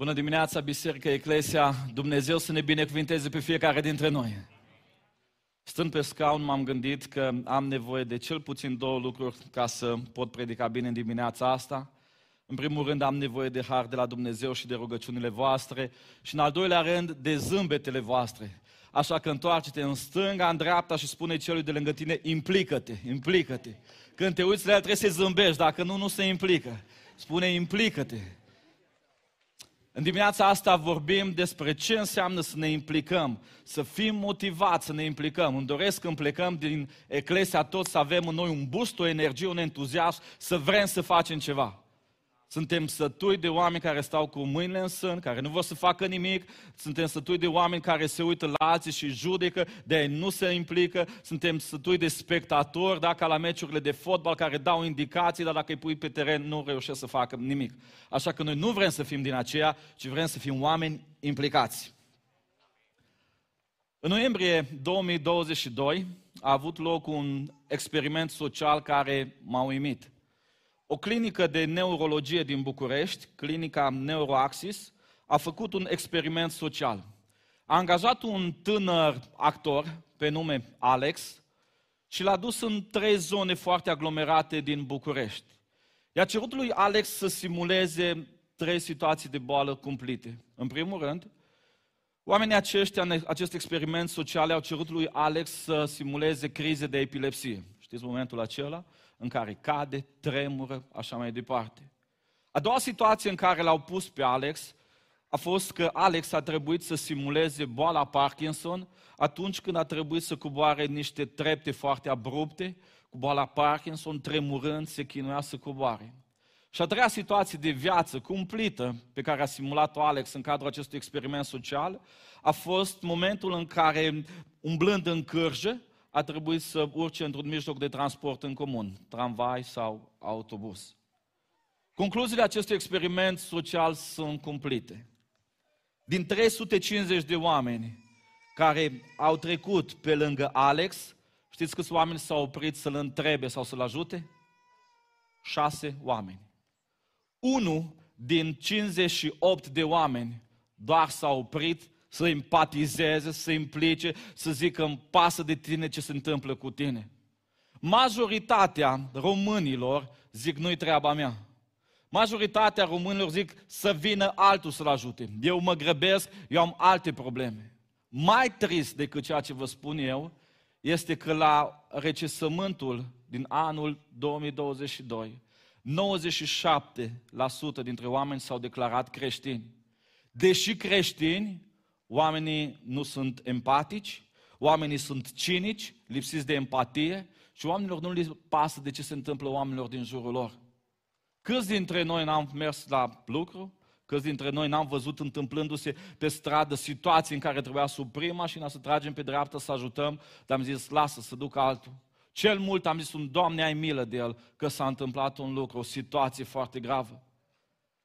Bună dimineața, Biserică Eclesia! Dumnezeu să ne binecuvinteze pe fiecare dintre noi. Stând pe scaun, m-am gândit că am nevoie de cel puțin două lucruri ca să pot predica bine în dimineața asta. În primul rând am nevoie de har de la Dumnezeu și de rugăciunile voastre și în al doilea rând de zâmbetele voastre. Așa că întoarce-te în stânga, în dreapta și spune celui de lângă tine, implică-te, implică-te. Când te uiți la el trebuie să zâmbești, dacă nu, nu se implică. Spune, implică-te. În dimineața asta vorbim despre ce înseamnă să ne implicăm, să fim motivați să ne implicăm. Îmi doresc când plecăm din Eclesia tot să avem în noi un boost, o energie, un entuziasm, să vrem să facem ceva. Suntem sătui de oameni care stau cu mâinile în sân, care nu vor să facă nimic. Suntem sătui de oameni care se uită la alții și judecă, de ei nu se implică. Suntem sătui de spectatori, da, ca la meciurile de fotbal, care dau indicații, dar dacă îi pui pe teren, nu reușesc să facă nimic. Așa că noi nu vrem să fim din aceea, ci vrem să fim oameni implicați. În noiembrie 2022 a avut loc un experiment social care m-a uimit. O clinică de neurologie din București, clinica Neuroaxis, a făcut un experiment social. A angajat un tânăr actor pe nume Alex și l-a dus în trei zone foarte aglomerate din București. I-a cerut lui Alex să simuleze trei situații de boală cumplite. În primul rând, oamenii aceștia, în acest experiment social, au cerut lui Alex să simuleze crize de epilepsie. Știți momentul acela? În care cade, tremură, așa mai departe. A doua situație în care l-au pus pe Alex a fost că Alex a trebuit să simuleze boala Parkinson atunci când a trebuit să coboare niște trepte foarte abrupte, cu boala Parkinson, tremurând, se chinuia să coboare. Și a treia situație de viață cumplită pe care a simulat-o Alex în cadrul acestui experiment social a fost momentul în care, umblând în cârjă, a trebuit să urce într-un mijloc de transport în comun, tramvai sau autobuz. Concluziile acestui experiment social sunt cumplite. Din 350 de oameni care au trecut pe lângă Alex, știți câți oameni s-au oprit să-l întrebe sau să-l ajute? Șase oameni. Unu din 58 de oameni doar s-a oprit să empatizeze, să implice, să zică îmi pasă de tine ce se întâmplă cu tine. Majoritatea românilor zic nu-i treaba mea. Majoritatea românilor zic să vină altul să-l ajute. Eu mă grăbesc, eu am alte probleme. Mai trist decât ceea ce vă spun eu, este că la recesământul din anul 2022, 97% dintre oameni s-au declarat creștini. Deși creștini, oamenii nu sunt empatici, oamenii sunt cinici, lipsiți de empatie și oamenilor nu li pasă de ce se întâmplă oamenilor din jurul lor. Câți dintre noi n-am mers la lucru? Câți dintre noi n-am văzut întâmplându-se pe stradă situații în care trebuia să oprim mașina, să tragem pe dreapta, să ajutăm, dar am zis, lasă, să duc altul. Cel mult am zis, un Doamne, ai milă de el, că s-a întâmplat un lucru, o situație foarte gravă.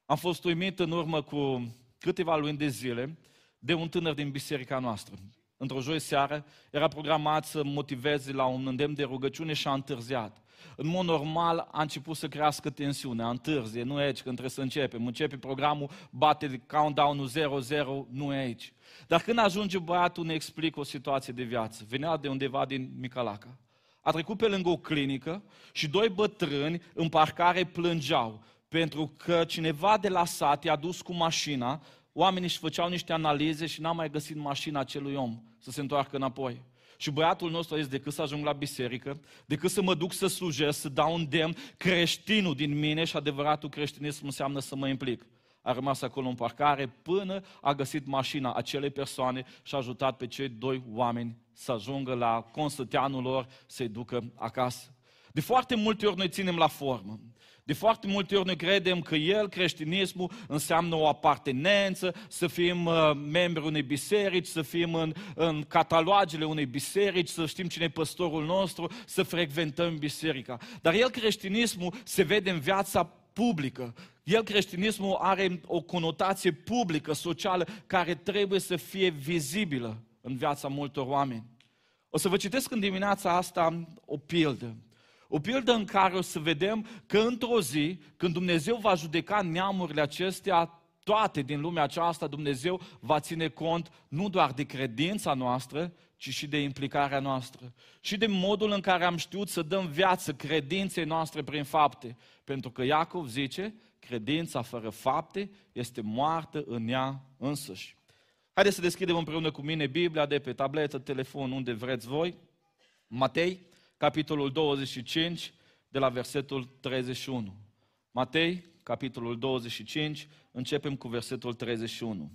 Am fost uimit în urmă cu câteva luni de zile, de un tânăr din biserica noastră. Într-o joi seară era programat să motiveze la un îndemn de rugăciune și a întârziat. În mod normal a început să crească tensiunea, întârzie, nu e aici când trebuie să începem. Începe programul, bate countdown-ul 0-0, nu e aici. Dar când ajunge băiatul, ne explică o situație de viață. Venea de undeva din Micalaca. A trecut pe lângă o clinică și doi bătrâni în parcare plângeau pentru că cineva de la sat i-a dus cu mașina oamenii își făceau niște analize și n-am mai găsit mașina acelui om să se întoarcă înapoi. Și băiatul nostru a zis, decât să ajung la biserică, decât să mă duc să slujesc, să dau un demn, creștinul din mine și adevăratul creștinism înseamnă să mă implic. A rămas acolo în parcare până a găsit mașina acelei persoane și a ajutat pe cei doi oameni să ajungă la consăteanul lor să-i ducă acasă. De foarte multe ori noi ținem la formă. De foarte multe ori noi credem că el, creștinismul, înseamnă o apartenență, să fim uh, membri unei biserici, să fim în, în catalogele unei biserici, să știm cine e păstorul nostru, să frecventăm biserica. Dar el, creștinismul, se vede în viața publică. El, creștinismul, are o conotație publică, socială, care trebuie să fie vizibilă în viața multor oameni. O să vă citesc în dimineața asta o pildă. O pildă în care o să vedem că într-o zi, când Dumnezeu va judeca neamurile acestea, toate din lumea aceasta, Dumnezeu va ține cont nu doar de credința noastră, ci și de implicarea noastră. Și de modul în care am știut să dăm viață credinței noastre prin fapte. Pentru că Iacov zice, credința fără fapte este moartă în ea însăși. Haideți să deschidem împreună cu mine Biblia de pe tabletă, telefon, unde vreți voi. Matei, capitolul 25, de la versetul 31. Matei, capitolul 25, începem cu versetul 31.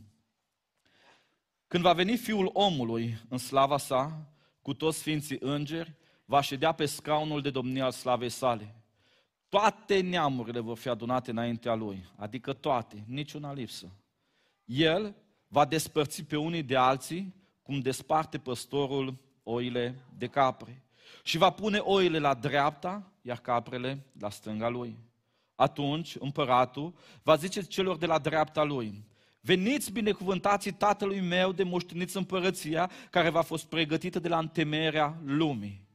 Când va veni Fiul omului în slava sa, cu toți sfinții îngeri, va ședea pe scaunul de domnie al slavei sale. Toate neamurile vor fi adunate înaintea lui, adică toate, niciuna lipsă. El va despărți pe unii de alții, cum desparte păstorul oile de capre. Și va pune oile la dreapta, iar caprele la stânga lui. Atunci împăratul va zice celor de la dreapta lui, Veniți binecuvântații tatălui meu de moșteniți împărăția care v-a fost pregătită de la întemerea lumii.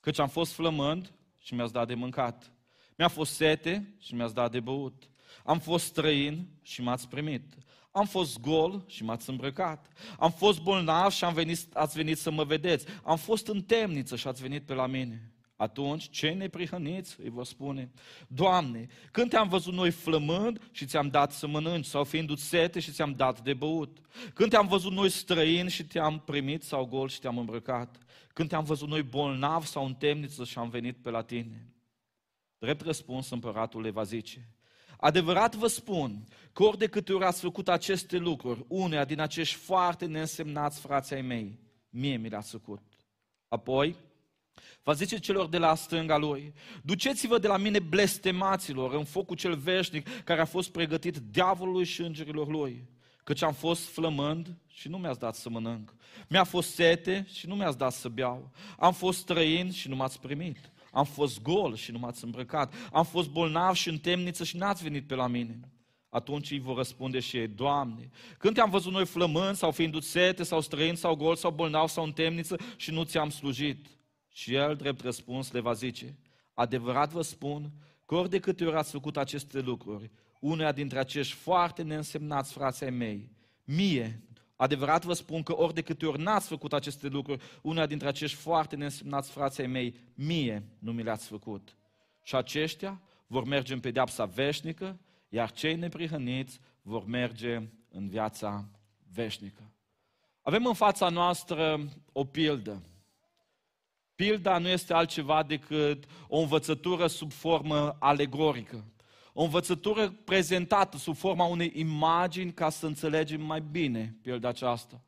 Căci am fost flămând și mi-ați dat de mâncat. Mi-a fost sete și mi-ați dat de băut. Am fost străin și m-ați primit. Am fost gol și m-ați îmbrăcat. Am fost bolnav și am venit, ați venit să mă vedeți. Am fost în temniță și ați venit pe la mine. Atunci, cei neprihăniți îi vor spune, Doamne, când te-am văzut noi flămând și ți-am dat să mănânci, sau fiindu sete și ți-am dat de băut? Când te-am văzut noi străin și te-am primit, sau gol și te-am îmbrăcat? Când te-am văzut noi bolnav sau în temniță și am venit pe la tine? Drept răspuns, împăratul le va zice, Adevărat vă spun că ori de câte ori ați făcut aceste lucruri, uneia din acești foarte neînsemnați frații ai mei, mie mi le-ați făcut. Apoi, va zice celor de la stânga lui, duceți-vă de la mine blestemaților în focul cel veșnic care a fost pregătit diavolului și îngerilor lui, căci am fost flămând și nu mi-ați dat să mănânc. Mi-a fost sete și nu mi-ați dat să beau. Am fost străin și nu m-ați primit. Am fost gol și nu m-ați îmbrăcat. Am fost bolnav și în temniță și n-ați venit pe la mine. Atunci îi vor răspunde și ei, Doamne, când te-am văzut noi flămând sau fiind sete sau străin sau gol sau bolnav sau în temniță și nu ți-am slujit? Și el, drept răspuns, le va zice, adevărat vă spun că ori de câte ori ați făcut aceste lucruri, uneia dintre acești foarte neînsemnați frații ai mei, mie, adevărat vă spun că ori de câte ori n-ați făcut aceste lucruri, uneia dintre acești foarte neînsemnați frații ai mei, mie nu mi le-ați făcut. Și aceștia vor merge în pedeapsa veșnică, iar cei neprihăniți vor merge în viața veșnică. Avem în fața noastră o pildă. Pilda nu este altceva decât o învățătură sub formă alegorică. O învățătură prezentată sub forma unei imagini ca să înțelegem mai bine pilda aceasta.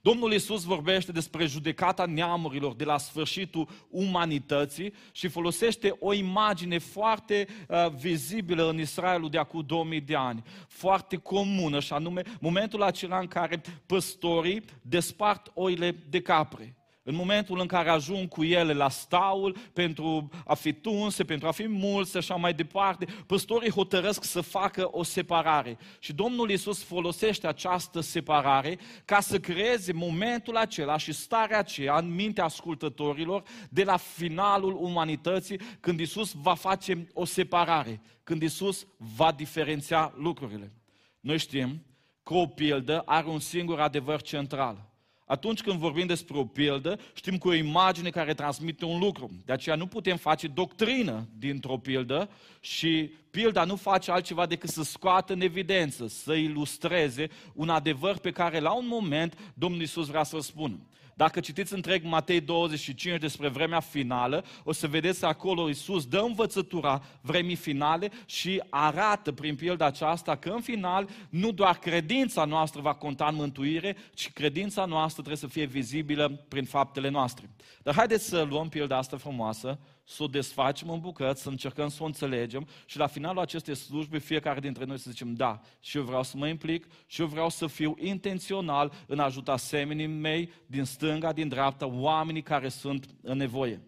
Domnul Isus vorbește despre judecata neamurilor de la sfârșitul umanității și folosește o imagine foarte uh, vizibilă în Israelul de acum 2000 de ani, foarte comună, și anume momentul acela în care păstorii despart oile de capre. În momentul în care ajung cu ele la staul pentru a fi tunse, pentru a fi mulți și așa mai departe, păstorii hotărăsc să facă o separare. Și Domnul Iisus folosește această separare ca să creeze momentul acela și starea aceea în mintea ascultătorilor de la finalul umanității, când Iisus va face o separare, când Iisus va diferenția lucrurile. Noi știm că o pildă are un singur adevăr central – atunci când vorbim despre o pildă, știm că o imagine care transmite un lucru. De aceea nu putem face doctrină dintr-o pildă și pilda nu face altceva decât să scoată în evidență, să ilustreze un adevăr pe care la un moment Domnul Iisus vrea să-l spună. Dacă citiți întreg Matei 25 despre vremea finală, o să vedeți acolo Iisus dă învățătura vremii finale și arată prin pilda aceasta că în final nu doar credința noastră va conta în mântuire, ci credința noastră trebuie să fie vizibilă prin faptele noastre. Dar haideți să luăm pilda asta frumoasă să o desfacem în bucăți, să încercăm să o înțelegem și la finalul acestei slujbe fiecare dintre noi să zicem da, și eu vreau să mă implic și eu vreau să fiu intențional în a ajuta semenii mei din stânga, din dreapta, oamenii care sunt în nevoie.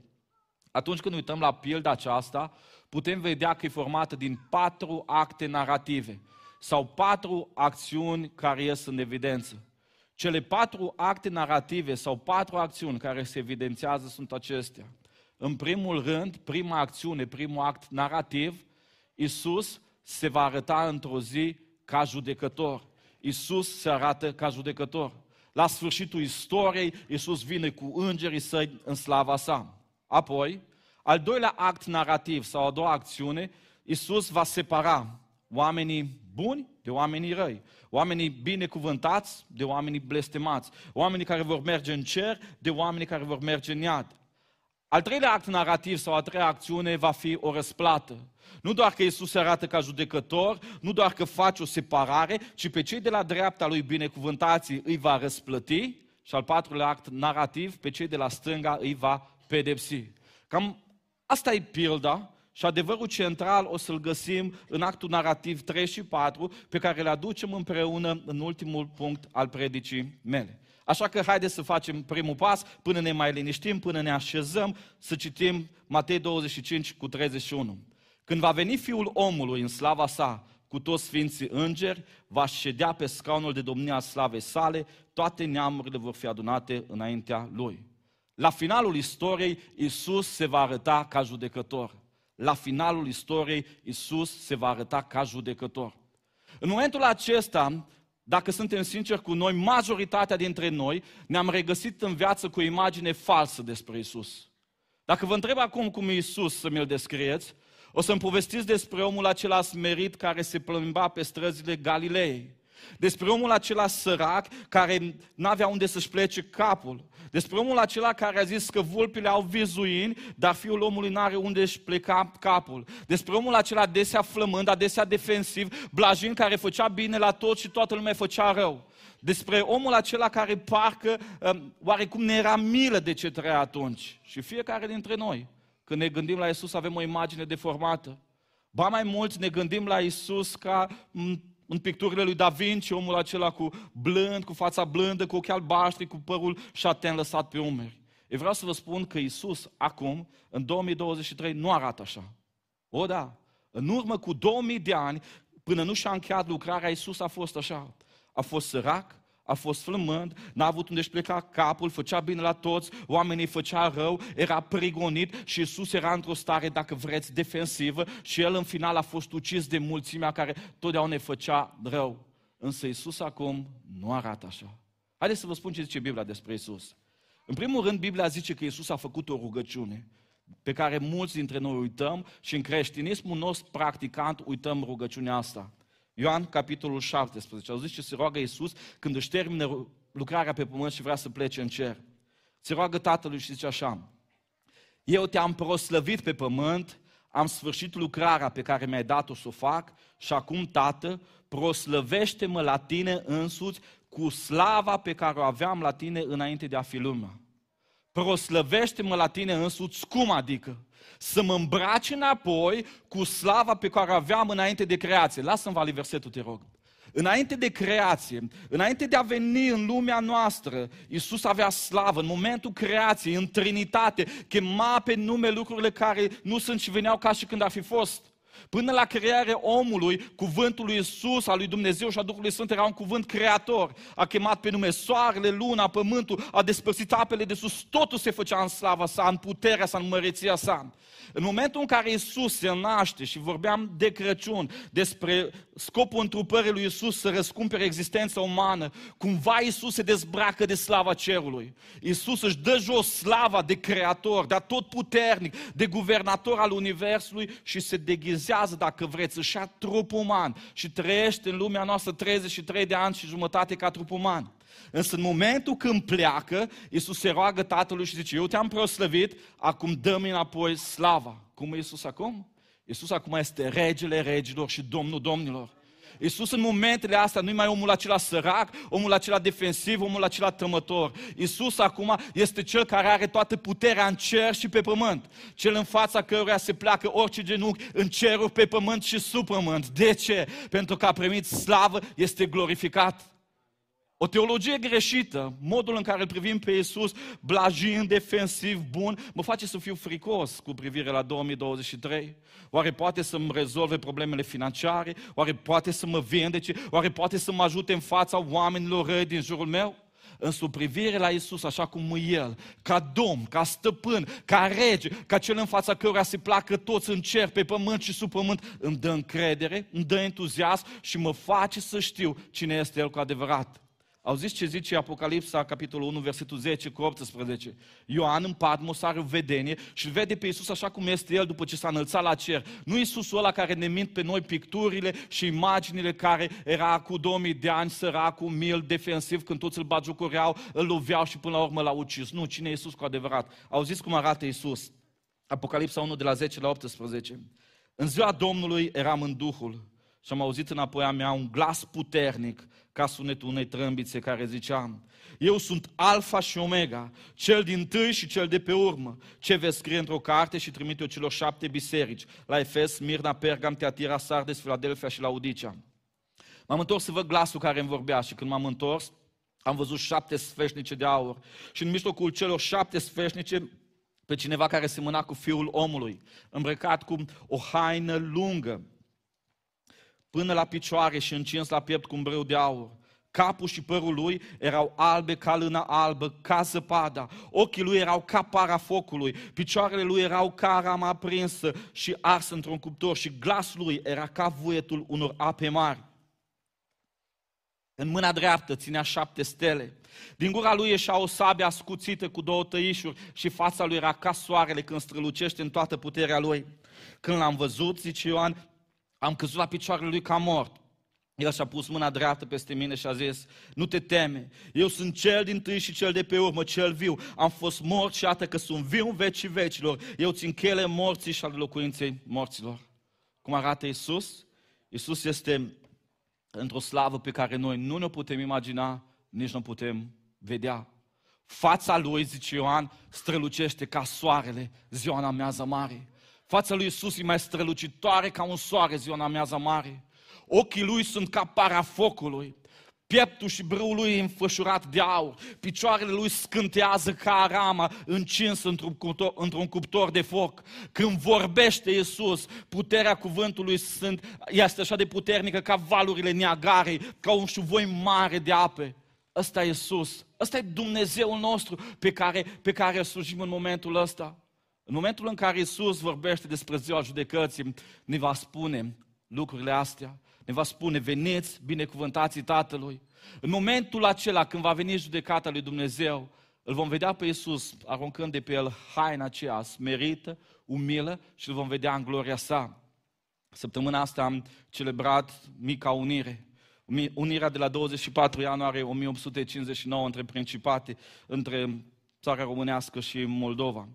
Atunci când uităm la pilda aceasta, putem vedea că e formată din patru acte narrative sau patru acțiuni care ies în evidență. Cele patru acte narrative sau patru acțiuni care se evidențiază sunt acestea. În primul rând, prima acțiune, primul act narrativ, Isus se va arăta într-o zi ca judecător. Isus se arată ca judecător. La sfârșitul istoriei, Isus vine cu îngerii săi în slava sa. Apoi, al doilea act narrativ sau a doua acțiune, Isus va separa oamenii buni de oamenii răi, oamenii binecuvântați de oamenii blestemați, oamenii care vor merge în cer de oamenii care vor merge în iad. Al treilea act narrativ sau a treia acțiune va fi o răsplată. Nu doar că Iisus se arată ca judecător, nu doar că face o separare, ci pe cei de la dreapta lui binecuvântații îi va răsplăti și al patrulea act narrativ, pe cei de la stânga îi va pedepsi. Cam asta e pilda și adevărul central o să-l găsim în actul narrativ 3 și 4, pe care le aducem împreună în ultimul punct al predicii mele. Așa că haideți să facem primul pas până ne mai liniștim, până ne așezăm, să citim Matei 25 cu 31. Când va veni Fiul omului în slava sa, cu toți sfinții îngeri, va ședea pe scaunul de domnia slavei sale, toate neamurile vor fi adunate înaintea lui. La finalul istoriei, Isus se va arăta ca judecător. La finalul istoriei, Isus se va arăta ca judecător. În momentul acesta, dacă suntem sinceri cu noi, majoritatea dintre noi ne-am regăsit în viață cu o imagine falsă despre Isus. Dacă vă întreb acum cum e Isus să mi-l descrieți, o să-mi povestiți despre omul acela smerit care se plimba pe străzile Galilei. Despre omul acela sărac care n-avea unde să-și plece capul. Despre omul acela care a zis că vulpile au vizuini, dar fiul omului n-are unde își pleca capul. Despre omul acela adesea flămând, adesea defensiv, blajin care făcea bine la tot și toată lumea făcea rău. Despre omul acela care parcă um, oarecum ne era milă de ce trăia atunci. Și fiecare dintre noi, când ne gândim la Isus, avem o imagine deformată. Ba mai mult ne gândim la Isus ca în picturile lui Da Vinci, omul acela cu blând, cu fața blândă, cu ochii albaștri, cu părul șaten lăsat pe umeri. Eu vreau să vă spun că Isus, acum, în 2023, nu arată așa. O, da, în urmă cu 2000 de ani, până nu și-a încheiat lucrarea, Isus a fost așa. A fost sărac, a fost flămând, n-a avut unde-și pleca capul, făcea bine la toți, oamenii făcea rău, era prigonit și Isus era într-o stare, dacă vreți, defensivă și el în final a fost ucis de mulțimea care totdeauna ne făcea rău. Însă Isus acum nu arată așa. Haideți să vă spun ce zice Biblia despre Isus. În primul rând, Biblia zice că Isus a făcut o rugăciune pe care mulți dintre noi uităm și în creștinismul nostru practicant uităm rugăciunea asta. Ioan, capitolul 17. Au zis ce se roagă Iisus când își termină lucrarea pe pământ și vrea să plece în cer. Se roagă Tatălui și zice așa, Eu te-am proslăvit pe pământ, am sfârșit lucrarea pe care mi-ai dat-o să o fac și acum, Tată, proslăvește-mă la tine însuți cu slava pe care o aveam la tine înainte de a fi lumea. Proslăvește-mă la tine însuți, cum adică? Să mă îmbraci înapoi cu slava pe care o aveam înainte de creație. Lasă-mi vali versetul, te rog. Înainte de creație, înainte de a veni în lumea noastră, Iisus avea slavă. În momentul creației, în Trinitate, chema pe nume lucrurile care nu sunt și veneau ca și când ar fi fost. Până la crearea omului, cuvântul lui Iisus, al lui Dumnezeu și a Duhului Sfânt era un cuvânt creator. A chemat pe nume soarele, luna, pământul, a despărțit apele de sus, totul se făcea în slava sa, în puterea sa, în măreția sa. În momentul în care Isus se naște și vorbeam de Crăciun, despre scopul întrupării lui Isus să răscumpere existența umană, cumva Isus se dezbracă de slava cerului. Isus își dă jos slava de creator, de tot puternic, de guvernator al universului și se deghizează, dacă vreți, își ia trup uman și trăiește în lumea noastră 33 de ani și jumătate ca trup uman. Însă în momentul când pleacă, Iisus se roagă Tatălui și zice, eu te-am proslăvit, acum dă-mi înapoi slava. Cum e Iisus acum? Iisus acum este regele regilor și domnul domnilor. Iisus în momentele astea nu e mai omul acela sărac, omul acela defensiv, omul acela tămător. Iisus acum este cel care are toată puterea în cer și pe pământ. Cel în fața căruia se pleacă orice genunchi în ceruri, pe pământ și sub pământ. De ce? Pentru că a primit slavă, este glorificat. O teologie greșită, modul în care îl privim pe Iisus, blajin, defensiv, bun, mă face să fiu fricos cu privire la 2023. Oare poate să-mi rezolve problemele financiare? Oare poate să mă vindece? Oare poate să mă ajute în fața oamenilor răi din jurul meu? Însă privire la Isus așa cum e El, ca domn, ca stăpân, ca rege, ca cel în fața căruia se placă toți în cer, pe pământ și sub pământ, îmi dă încredere, îmi dă entuziasm și mă face să știu cine este El cu adevărat. Auziți ce zice Apocalipsa, capitolul 1, versetul 10 cu 18? Ioan în Patmos are o vedenie și îl vede pe Iisus așa cum este El după ce s-a înălțat la cer. Nu Iisusul ăla care ne mint pe noi picturile și imaginile care era cu 2000 de ani săracul, mil, defensiv, când toți îl bagiucureau, îl loveau și până la urmă l-au ucis. Nu, cine e Iisus cu adevărat? Auziți cum arată Iisus? Apocalipsa 1 de la 10 la 18. În ziua Domnului eram în Duhul și am auzit înapoi a mea un glas puternic ca sunetul unei trâmbițe care zicea, eu sunt Alfa și Omega, cel din tâi și cel de pe urmă. Ce vei scrie într-o carte și trimite-o celor șapte biserici, la Efes, Mirna, Pergam, Teatira, Sardes, Filadelfia și Laodicea. M-am întors să văd glasul care îmi vorbea și când m-am întors, am văzut șapte sfeșnice de aur și în mijlocul celor șapte sfeșnice pe cineva care semăna cu fiul omului, îmbrăcat cu o haină lungă, până la picioare și încins la piept cu un brâu de aur. Capul și părul lui erau albe ca lână albă, ca zăpada. Ochii lui erau ca para focului. Picioarele lui erau ca rama aprinsă și ars într-un cuptor. Și glasul lui era ca vuietul unor ape mari. În mâna dreaptă ținea șapte stele. Din gura lui ieșea o sabie ascuțită cu două tăișuri și fața lui era ca soarele când strălucește în toată puterea lui. Când l-am văzut, zice Ioan, am căzut la picioarele lui ca mort. El și-a pus mâna dreaptă peste mine și a zis, nu te teme, eu sunt cel din tâi și cel de pe urmă, cel viu. Am fost mort și iată că sunt viu în vecii vecilor. Eu țin chele morții și ale locuinței morților. Cum arată Isus? Isus este într-o slavă pe care noi nu ne putem imagina, nici nu putem vedea. Fața lui, zice Ioan, strălucește ca soarele ziua în amiază mare. Fața lui Isus e mai strălucitoare ca un soare ziua în amiază mare. Ochii lui sunt ca para focului. Pieptul și brâul lui e înfășurat de aur. Picioarele lui scântează ca arama încins într-un cuptor, într-un cuptor de foc. Când vorbește Iisus, puterea cuvântului sunt, este așa de puternică ca valurile Niagarei, ca un șuvoi mare de ape. Ăsta e Iisus. Ăsta e Dumnezeul nostru pe care, pe care slujim în momentul ăsta. În momentul în care Isus vorbește despre ziua judecății, ne va spune lucrurile astea. Ne va spune, veniți, binecuvântații Tatălui. În momentul acela, când va veni judecata lui Dumnezeu, îl vom vedea pe Iisus aruncând de pe el haina aceea smerită, umilă și îl vom vedea în gloria sa. Săptămâna asta am celebrat mica unire. Unirea de la 24 ianuarie 1859 între Principate, între țara românească și Moldova.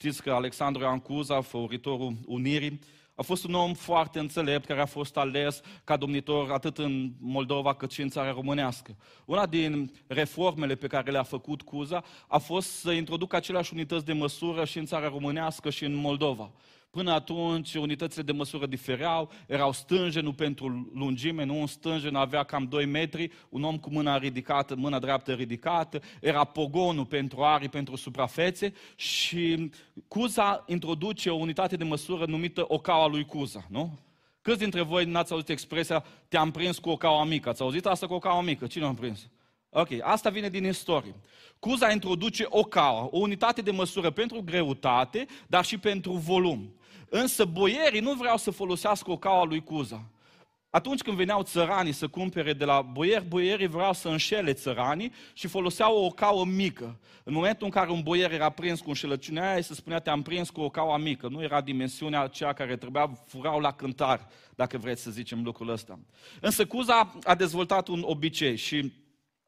Știți că Alexandru Ioan Cuza, făuritorul Unirii, a fost un om foarte înțelept care a fost ales ca domnitor atât în Moldova cât și în țara românească. Una din reformele pe care le-a făcut Cuza a fost să introducă aceleași unități de măsură și în țara românească și în Moldova. Până atunci, unitățile de măsură difereau, erau stânjenul pentru lungime, nu un stânjen avea cam 2 metri, un om cu mâna ridicată, mâna dreaptă ridicată, era pogonul pentru arii, pentru suprafețe și Cuza introduce o unitate de măsură numită ocaua lui Cuza, nu? Câți dintre voi n-ați auzit expresia te-am prins cu o caua mică? Ați auzit asta cu o caua mică? Cine a prins? Ok, asta vine din istorie. Cuza introduce o caua, o unitate de măsură pentru greutate, dar și pentru volum. Însă boierii nu vreau să folosească o caua lui Cuza. Atunci când veneau țăranii să cumpere de la boieri, boierii vreau să înșele țăranii și foloseau o cauă mică. În momentul în care un boier era prins cu înșelăciunea aia, se spunea te-am prins cu o cauă mică. Nu era dimensiunea aceea care trebuia, furau la cântar, dacă vreți să zicem lucrul ăsta. Însă Cuza a dezvoltat un obicei și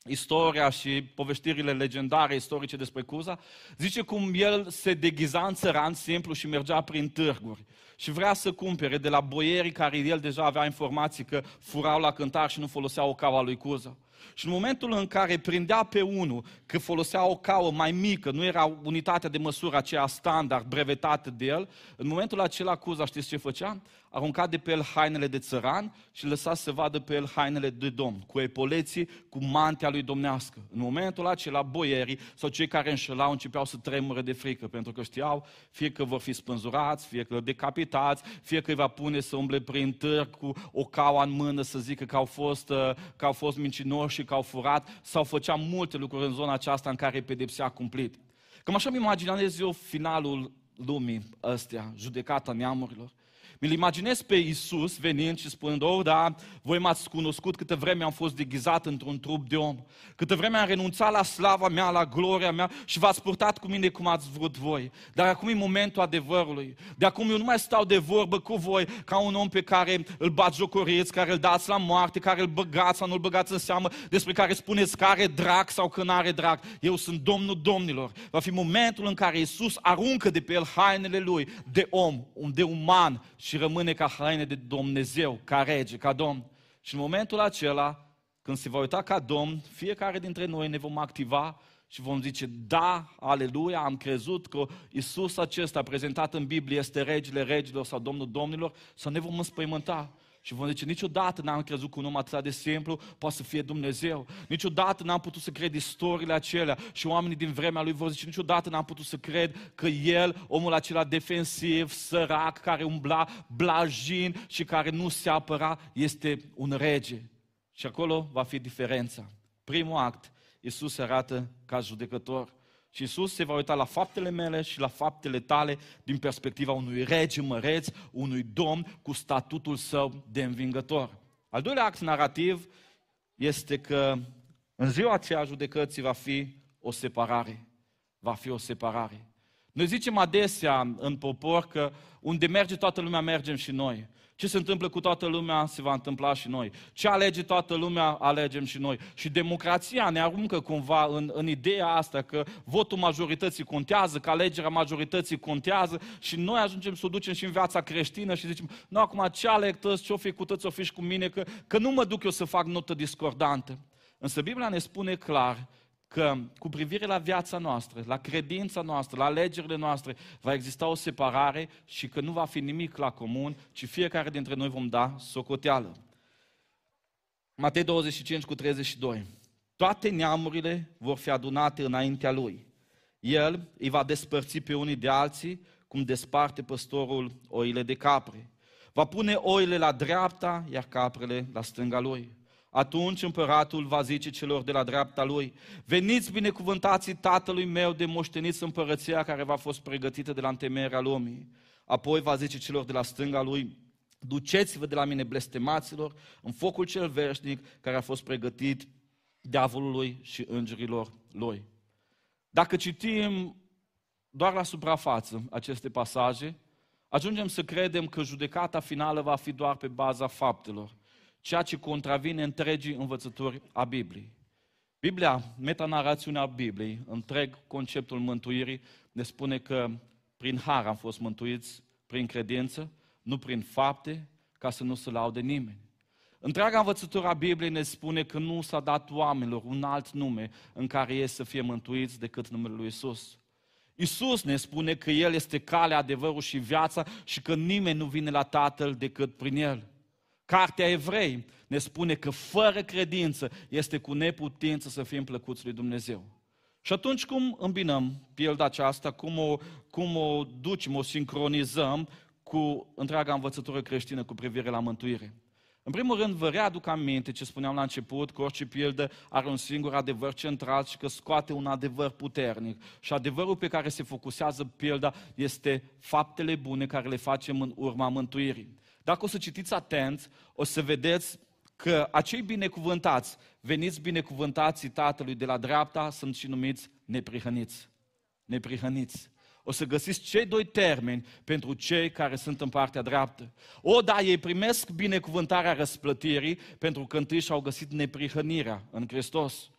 istoria și povestirile legendare istorice despre Cuza, zice cum el se deghiza în țăran simplu și mergea prin târguri și vrea să cumpere de la boierii care el deja avea informații că furau la cântar și nu foloseau o cava lui Cuza. Și în momentul în care prindea pe unul că folosea o cauă mai mică, nu era unitatea de măsură aceea standard brevetată de el, în momentul acela Cuza știți ce făcea? Arunca de pe el hainele de țăran și lăsa să vadă pe el hainele de domn, cu epoleții, cu mantea lui domnească. În momentul acela boierii sau cei care înșelau începeau să tremură de frică, pentru că știau fie că vor fi spânzurați, fie că decapitați, invitați, fie că îi va pune să umble prin târg cu o caua în mână să zică că au fost, uh, că au fost mincinoși și că au furat, sau făcea multe lucruri în zona aceasta în care pedepsea cumplit. Cam așa mi imaginez eu finalul lumii ăstea, judecata neamurilor. Mi-l imaginez pe Iisus venind și spunând, oh, da, voi m-ați cunoscut câte vreme am fost deghizat într-un trup de om, câte vreme am renunțat la slava mea, la gloria mea și v-ați purtat cu mine cum ați vrut voi. Dar acum e momentul adevărului. De acum eu nu mai stau de vorbă cu voi ca un om pe care îl bat jocoriți, care îl dați la moarte, care îl băgați sau nu îl băgați în seamă, despre care spuneți că are drag sau că nu are drag. Eu sunt Domnul Domnilor. Va fi momentul în care Iisus aruncă de pe el hainele lui de om, de uman și rămâne ca haine de Dumnezeu, ca rege, ca domn. Și în momentul acela, când se va uita ca domn, fiecare dintre noi ne vom activa și vom zice, da, aleluia, am crezut că Isus acesta prezentat în Biblie este regele regilor sau domnul domnilor, să ne vom înspăimânta. Și vom zice, niciodată n-am crezut că un om atât de simplu poate să fie Dumnezeu. Niciodată n-am putut să cred istoriile acelea. Și oamenii din vremea lui vor zice, niciodată n-am putut să cred că el, omul acela defensiv, sărac, care umbla blajin și care nu se apăra, este un rege. Și acolo va fi diferența. Primul act, Iisus se arată ca judecător. Și Isus se va uita la faptele mele și la faptele tale din perspectiva unui rege măreț, unui domn cu statutul său de învingător. Al doilea act narrativ este că în ziua aceea judecății va fi o separare. Va fi o separare. Noi zicem adesea în popor că unde merge toată lumea, mergem și noi. Ce se întâmplă cu toată lumea, se va întâmpla și noi. Ce alege toată lumea, alegem și noi. Și democrația ne aruncă cumva în, în ideea asta că votul majorității contează, că alegerea majorității contează și noi ajungem să o ducem și în viața creștină și zicem, nu, acum ce aleg tăți, ce-o fi cu tăți, o fi și cu mine, că, că nu mă duc eu să fac notă discordantă. Însă Biblia ne spune clar că cu privire la viața noastră, la credința noastră, la alegerile noastre, va exista o separare și că nu va fi nimic la comun, ci fiecare dintre noi vom da socoteală. Matei 25 cu 32. Toate neamurile vor fi adunate înaintea lui. El îi va despărți pe unii de alții, cum desparte păstorul oile de capre. Va pune oile la dreapta, iar caprele la stânga lui. Atunci împăratul va zice celor de la dreapta lui, veniți binecuvântații tatălui meu de moșteniți împărăția care v-a fost pregătită de la întemeierea lumii. Apoi va zice celor de la stânga lui, duceți-vă de la mine blestemaților în focul cel veșnic care a fost pregătit diavolului și îngerilor lui. Dacă citim doar la suprafață aceste pasaje, ajungem să credem că judecata finală va fi doar pe baza faptelor ceea ce contravine întregii învățături a Bibliei. Biblia, metanarațiunea Bibliei, întreg conceptul mântuirii, ne spune că prin har am fost mântuiți prin credință, nu prin fapte, ca să nu se laude nimeni. Întreaga învățătură a Bibliei ne spune că nu s-a dat oamenilor un alt nume în care ei să fie mântuiți decât numele lui Isus. Isus ne spune că El este calea, adevărul și viața și că nimeni nu vine la Tatăl decât prin El. Cartea Evrei ne spune că fără credință este cu neputință să fim plăcuți lui Dumnezeu. Și atunci cum îmbinăm pilda aceasta, cum o, cum o ducem, o sincronizăm cu întreaga învățătură creștină cu privire la mântuire? În primul rând, vă readuc aminte ce spuneam la început, că orice pildă are un singur adevăr central și că scoate un adevăr puternic. Și adevărul pe care se focusează pilda este faptele bune care le facem în urma mântuirii. Dacă o să citiți atent, o să vedeți că acei binecuvântați, veniți binecuvântații Tatălui de la dreapta, sunt și numiți neprihăniți. Neprihăniți. O să găsiți cei doi termeni pentru cei care sunt în partea dreaptă. O, da, ei primesc binecuvântarea răsplătirii pentru că întâi și-au găsit neprihănirea în Hristos.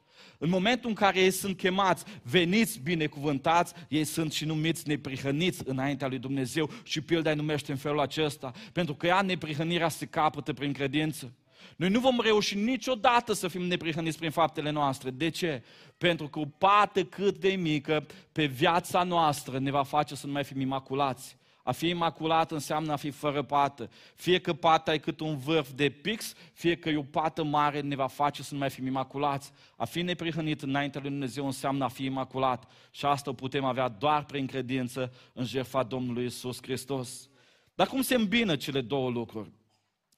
În momentul în care ei sunt chemați, veniți binecuvântați, ei sunt și numiți neprihăniți înaintea lui Dumnezeu și pilda îi numește în felul acesta, pentru că ea neprihănirea se capătă prin credință. Noi nu vom reuși niciodată să fim neprihăniți prin faptele noastre. De ce? Pentru că o pată cât de mică pe viața noastră ne va face să nu mai fim imaculați. A fi imaculat înseamnă a fi fără pată. Fie că pata e cât un vârf de pix, fie că e o pată mare ne va face să nu mai fim imaculați. A fi neprihănit înaintea lui Dumnezeu înseamnă a fi imaculat. Și asta o putem avea doar prin credință în jertfa Domnului Isus Hristos. Dar cum se îmbină cele două lucruri?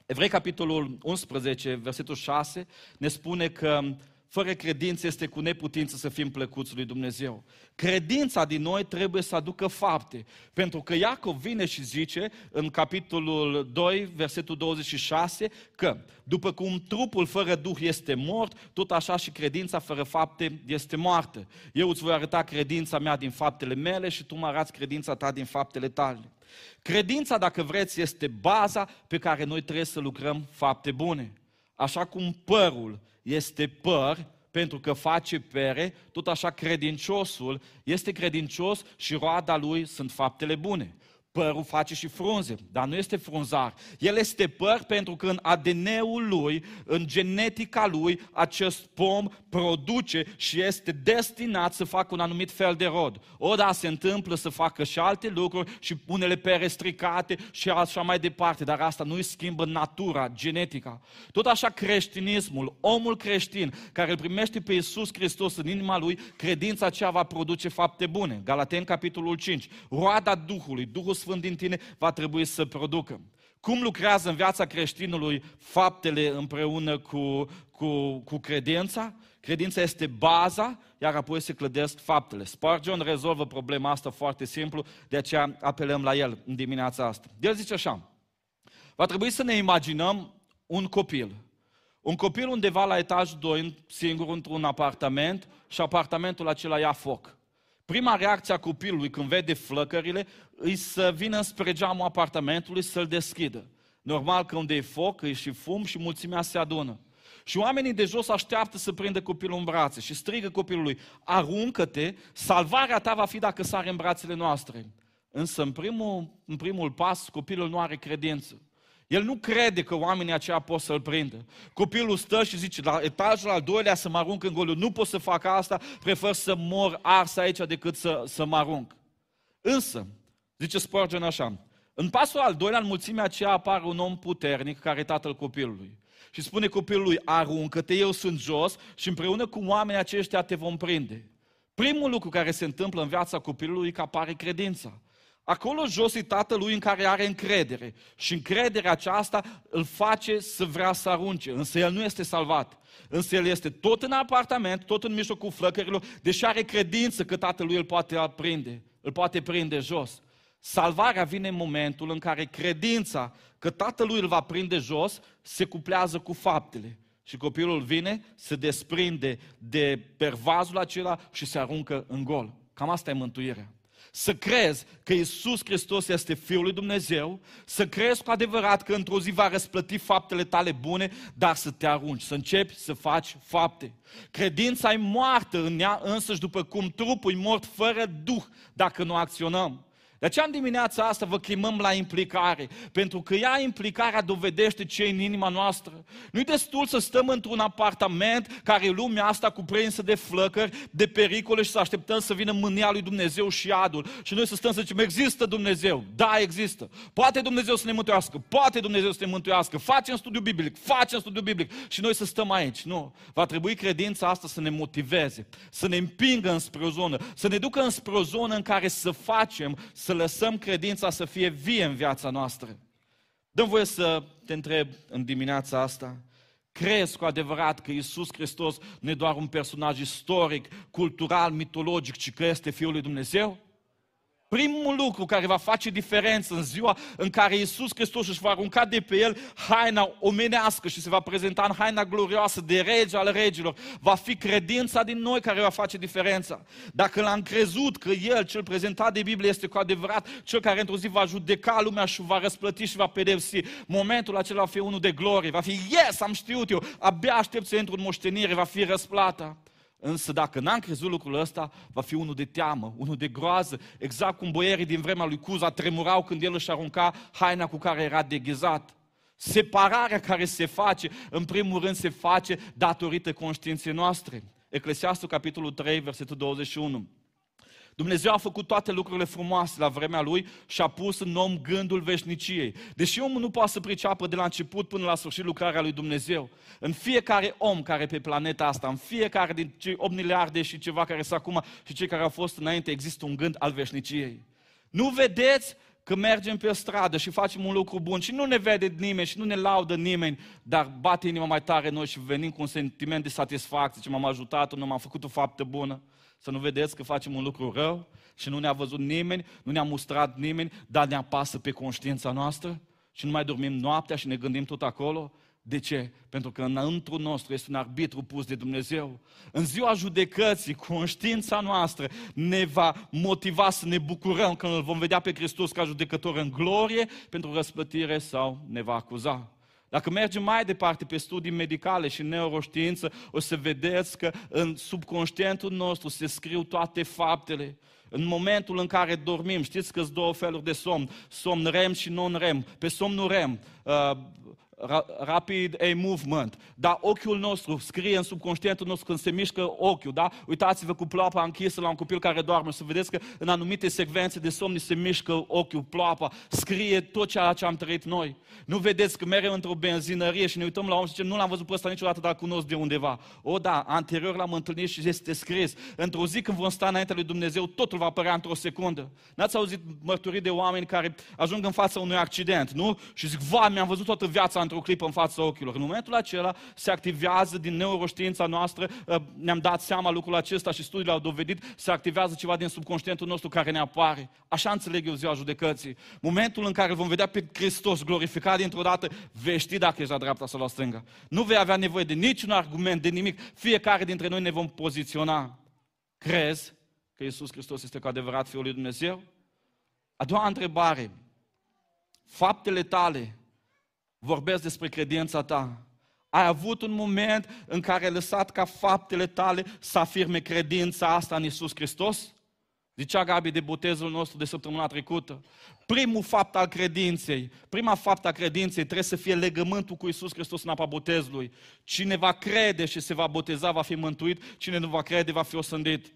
Evrei, capitolul 11, versetul 6, ne spune că fără credință este cu neputință să fim plăcuți lui Dumnezeu. Credința din noi trebuie să aducă fapte. Pentru că Iacov vine și zice în capitolul 2, versetul 26, că după cum trupul fără duh este mort, tot așa și credința fără fapte este moartă. Eu îți voi arăta credința mea din faptele mele și tu mă arăți credința ta din faptele tale. Credința, dacă vreți, este baza pe care noi trebuie să lucrăm fapte bune. Așa cum părul este păr pentru că face pere, tot așa credinciosul este credincios și roada lui sunt faptele bune. Părul face și frunze, dar nu este frunzar. El este păr pentru că în ADN-ul lui, în genetica lui, acest pom produce și este destinat să facă un anumit fel de rod. O, da, se întâmplă să facă și alte lucruri și unele pere stricate și așa mai departe, dar asta nu îi schimbă natura, genetica. Tot așa creștinismul, omul creștin care îl primește pe Iisus Hristos în inima lui, credința aceea va produce fapte bune. Galaten, capitolul 5. Roada Duhului, Duhul Sfânt din tine va trebui să producă. Cum lucrează în viața creștinului faptele împreună cu, cu, cu credința? Credința este baza, iar apoi se clădesc faptele. Spurgeon rezolvă problema asta foarte simplu, de aceea apelăm la el în dimineața asta. El zice așa, va trebui să ne imaginăm un copil. Un copil undeva la etajul 2, singur într-un apartament și apartamentul acela ia foc. Prima reacție a copilului când vede flăcările îi să vină spre geamul apartamentului să-l deschidă. Normal că unde e foc, e și fum și mulțimea se adună. Și oamenii de jos așteaptă să prindă copilul în brațe și strigă copilului, aruncă-te, salvarea ta va fi dacă sare în brațele noastre. Însă în primul, în primul pas copilul nu are credință. El nu crede că oamenii aceia pot să-l prindă. Copilul stă și zice, la etajul al doilea să mă arunc în goliu. Nu pot să fac asta, prefer să mor ars aici decât să, să mă arunc. Însă, zice Spurgeon așa, în pasul al doilea, în mulțimea aceea apare un om puternic care e tatăl copilului. Și spune copilului, aruncă-te, eu sunt jos și împreună cu oamenii aceștia te vom prinde. Primul lucru care se întâmplă în viața copilului e că apare credința. Acolo jos e tatălui în care are încredere. Și încrederea aceasta îl face să vrea să arunce. Însă el nu este salvat. Însă el este tot în apartament, tot în mijlocul flăcărilor, deși are credință că tatălui îl poate prinde. Îl poate prinde jos. Salvarea vine în momentul în care credința că tatălui îl va prinde jos se cuplează cu faptele. Și copilul vine, se desprinde de pervazul acela și se aruncă în gol. Cam asta e mântuirea să crezi că Isus Hristos este Fiul lui Dumnezeu, să crezi cu adevărat că într-o zi va răsplăti faptele tale bune, dar să te arunci, să începi să faci fapte. Credința e moartă în ea însăși după cum trupul e mort fără duh dacă nu acționăm. De aceea în dimineața asta vă chemăm la implicare, pentru că ea implicarea dovedește ce în inima noastră. Nu-i destul să stăm într-un apartament care e lumea asta cuprinsă de flăcări, de pericole și să așteptăm să vină mânia lui Dumnezeu și adul. Și noi să stăm să zicem, există Dumnezeu. Da, există. Poate Dumnezeu să ne mântuiască, poate Dumnezeu să ne mântuiască. Facem studiu biblic, facem studiu biblic. Și noi să stăm aici. Nu. Va trebui credința asta să ne motiveze, să ne împingă înspre o zonă, să ne ducă înspre o zonă în care să facem, să lăsăm credința să fie vie în viața noastră. Dăm voie să te întreb în dimineața asta, crezi cu adevărat că Isus Hristos nu e doar un personaj istoric, cultural, mitologic, ci că este Fiul lui Dumnezeu? Primul lucru care va face diferență în ziua în care Iisus Hristos își va arunca de pe el haina omenească și se va prezenta în haina glorioasă de rege al regilor, va fi credința din noi care va face diferența. Dacă l-am crezut că El, cel prezentat de Biblie, este cu adevărat cel care într-o zi va judeca lumea și va răsplăti și va pedepsi, momentul acela va fi unul de glorie, va fi, yes, am știut eu, abia aștept să intru în moștenire, va fi răsplata. Însă dacă n-am crezut lucrul ăsta, va fi unul de teamă, unul de groază, exact cum boierii din vremea lui Cuza tremurau când el își arunca haina cu care era deghizat. Separarea care se face, în primul rând se face datorită conștiinței noastre. Eclesiastul, capitolul 3, versetul 21. Dumnezeu a făcut toate lucrurile frumoase la vremea Lui și a pus în om gândul veșniciei. Deși omul nu poate să priceapă de la început până la sfârșit lucrarea Lui Dumnezeu, în fiecare om care pe planeta asta, în fiecare din cei 8 miliarde și ceva care sunt acum și cei care au fost înainte, există un gând al veșniciei. Nu vedeți că mergem pe stradă și facem un lucru bun și nu ne vede nimeni și nu ne laudă nimeni, dar bate inima mai tare noi și venim cu un sentiment de satisfacție, ce m-am ajutat, nu m-am făcut o faptă bună. Să nu vedeți că facem un lucru rău și nu ne-a văzut nimeni, nu ne-a mustrat nimeni, dar ne apasă pe conștiința noastră și nu mai dormim noaptea și ne gândim tot acolo. De ce? Pentru că înăuntru nostru este un arbitru pus de Dumnezeu. În ziua judecății, conștiința noastră ne va motiva să ne bucurăm când îl vom vedea pe Hristos ca judecător în glorie pentru răsplătire sau ne va acuza. Dacă mergem mai departe pe studii medicale și neuroștiință, o să vedeți că în subconștientul nostru se scriu toate faptele. În momentul în care dormim, știți că sunt două feluri de somn, somn REM și non-REM. Pe somnul REM, uh, rapid a movement. Dar ochiul nostru scrie în subconștientul nostru când se mișcă ochiul, da? Uitați-vă cu ploapa închisă la un copil care doarme, să vedeți că în anumite secvențe de somn se mișcă ochiul, ploapa, scrie tot ceea ce am trăit noi. Nu vedeți că mereu într-o benzinărie și ne uităm la om și zicem, nu l-am văzut pe ăsta niciodată, dar cunosc de undeva. O, da, anterior l-am întâlnit și este scris. Într-o zi când vom sta înainte lui Dumnezeu, totul va apărea într-o secundă. N-ați auzit mărturii de oameni care ajung în fața unui accident, nu? Și zic, va, mi-am văzut toată viața într-o clipă în fața ochilor. În momentul acela se activează din neuroștiința noastră, ă, ne-am dat seama lucrul acesta și studiile au dovedit, se activează ceva din subconștientul nostru care ne apare. Așa înțeleg eu ziua judecății. Momentul în care vom vedea pe Hristos glorificat dintr-o dată, vei ști dacă ești la dreapta sau la stânga. Nu vei avea nevoie de niciun argument, de nimic. Fiecare dintre noi ne vom poziționa. Crezi că Iisus Hristos este cu adevărat Fiul lui Dumnezeu? A doua întrebare. Faptele tale vorbesc despre credința ta. Ai avut un moment în care ai lăsat ca faptele tale să afirme credința asta în Isus Hristos? Zicea Gabi de botezul nostru de săptămâna trecută. Primul fapt al credinței, prima fapt a credinței trebuie să fie legământul cu Isus Hristos în apa botezului. Cine va crede și se va boteza va fi mântuit, cine nu va crede va fi osândit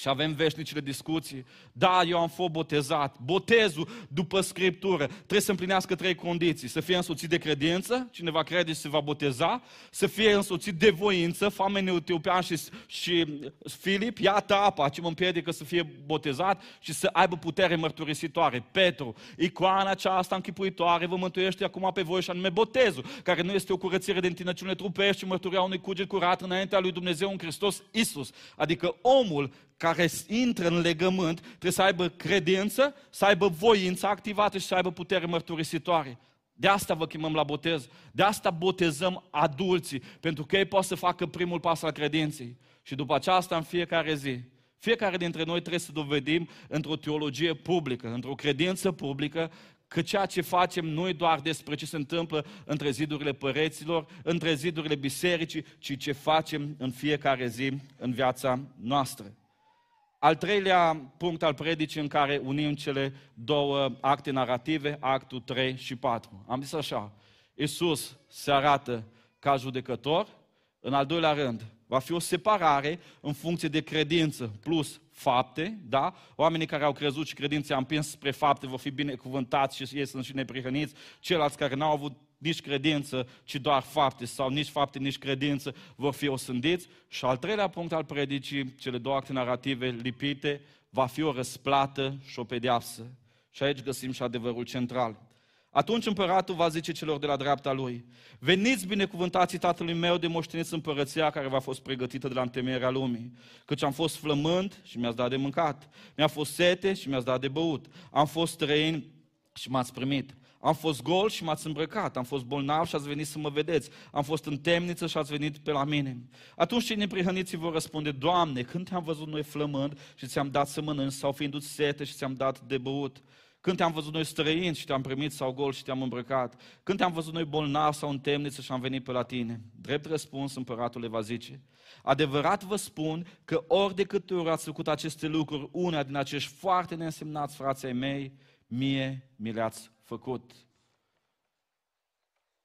și avem veșnicile discuții. Da, eu am fost botezat. Botezul, după Scriptură, trebuie să împlinească trei condiții. Să fie însoțit de credință, cineva crede și se va boteza. Să fie însoțit de voință, famenul etiopian și, și Filip, iată apa, ce mă împiedică să fie botezat și să aibă putere mărturisitoare. Petru, icoana aceasta închipuitoare vă mântuiește acum pe voi și anume botezul, care nu este o curățire de întinăciune trupești, ci mărturia unui cuget curat înaintea lui Dumnezeu în Hristos Isus. Adică omul care intră în legământ trebuie să aibă credință, să aibă voință activată și să aibă putere mărturisitoare. De asta vă chemăm la botez. De asta botezăm adulții, pentru că ei pot să facă primul pas al credinței. Și după aceasta, în fiecare zi, fiecare dintre noi trebuie să dovedim într-o teologie publică, într-o credință publică, că ceea ce facem nu e doar despre ce se întâmplă între zidurile păreților, între zidurile bisericii, ci ce facem în fiecare zi în viața noastră. Al treilea punct al predicii în care unim cele două acte narrative, actul 3 și 4. Am zis așa, Iisus se arată ca judecător, în al doilea rând, va fi o separare în funcție de credință plus fapte, da? Oamenii care au crezut și credința am împins spre fapte vor fi binecuvântați și ei sunt și neprihăniți. Ceilalți care n-au avut nici credință, ci doar fapte, sau nici fapte, nici credință, vor fi osândiți. Și al treilea punct al predicii, cele două acte narrative lipite, va fi o răsplată și o pedeapsă. Și aici găsim și adevărul central. Atunci împăratul va zice celor de la dreapta lui, veniți binecuvântații tatălui meu de moșteniți împărăția care v-a fost pregătită de la întemeierea lumii, căci am fost flământ și mi-ați dat de mâncat, mi-a fost sete și mi-ați dat de băut, am fost străin și m-ați primit, am fost gol și m-ați îmbrăcat, am fost bolnav și ați venit să mă vedeți, am fost în temniță și ați venit pe la mine. Atunci cei neprihăniți vor răspunde, Doamne, când te-am văzut noi flămând și ți-am dat să mănânci sau fiindu-ți sete și ți-am dat de băut? Când te-am văzut noi străini și te-am primit sau gol și te-am îmbrăcat? Când te-am văzut noi bolnav sau în temniță și am venit pe la tine? Drept răspuns, împăratul le va zice, adevărat vă spun că ori de câte ori ați făcut aceste lucruri, una din acești foarte neînsemnați frații mei, mie mi le-ați făcut.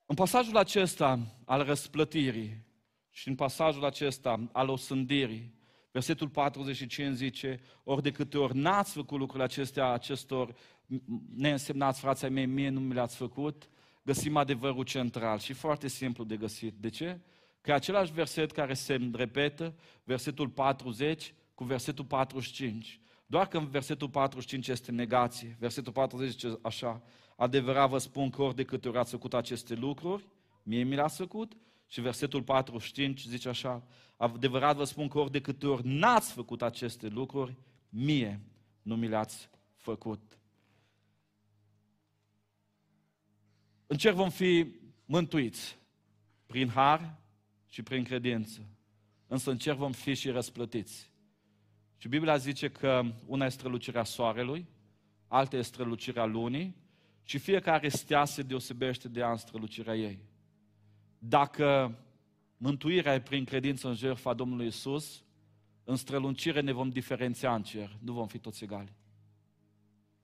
În pasajul acesta al răsplătirii și în pasajul acesta al osândirii, versetul 45 zice, ori de câte ori n-ați făcut lucrurile acestea acestor neînsemnați frații mei, mie nu mi le-ați făcut, găsim adevărul central și foarte simplu de găsit. De ce? Că același verset care se repetă, versetul 40 cu versetul 45. Doar că în versetul 45 este negație. Versetul 40 zice așa, adevărat vă spun că ori de câte ori ați făcut aceste lucruri, mie mi l-ați făcut. Și versetul 45 zice așa, adevărat vă spun că ori de câte ori n-ați făcut aceste lucruri, mie nu mi le-ați făcut. În cer vom fi mântuiți prin har și prin credință. Însă în cer vom fi și răsplătiți. Și Biblia zice că una e strălucirea soarelui, alta e strălucirea lunii și fiecare stea se deosebește de ea în strălucirea ei. Dacă mântuirea e prin credință în jertfa Domnului Isus, în strălucire ne vom diferenția în cer, nu vom fi toți egali.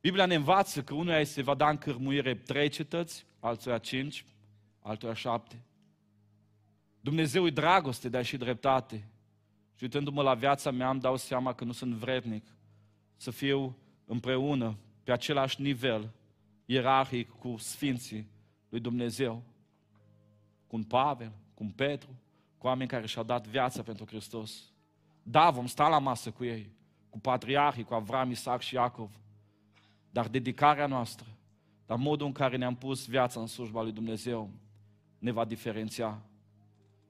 Biblia ne învață că unuia se va da în cârmuire trei cetăți, altuia cinci, altuia șapte. Dumnezeu e dragoste, dar și dreptate. Și uitându-mă la viața mea, îmi dau seama că nu sunt vrednic să fiu împreună, pe același nivel, ierarhic cu sfinții lui Dumnezeu. Cu un Pavel, cu un Petru, cu oameni care și-au dat viața pentru Hristos. Da, vom sta la masă cu ei, cu patriarhii, cu Avram, Isaac și Iacov. Dar dedicarea noastră, dar modul în care ne-am pus viața în slujba lui Dumnezeu, ne va diferenția.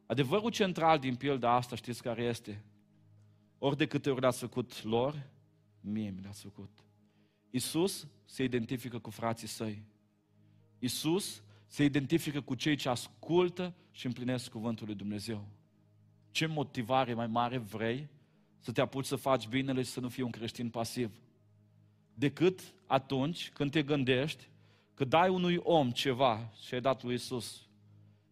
Adevărul central din pilda asta, știți care este? Ori de câte ori le-ați făcut lor, mie mi le-ați făcut. Isus se identifică cu frații săi. Isus se identifică cu cei ce ascultă și împlinesc cuvântul lui Dumnezeu. Ce motivare mai mare vrei să te apuci să faci binele și să nu fii un creștin pasiv? Decât atunci când te gândești că dai unui om ceva și ai dat lui Isus.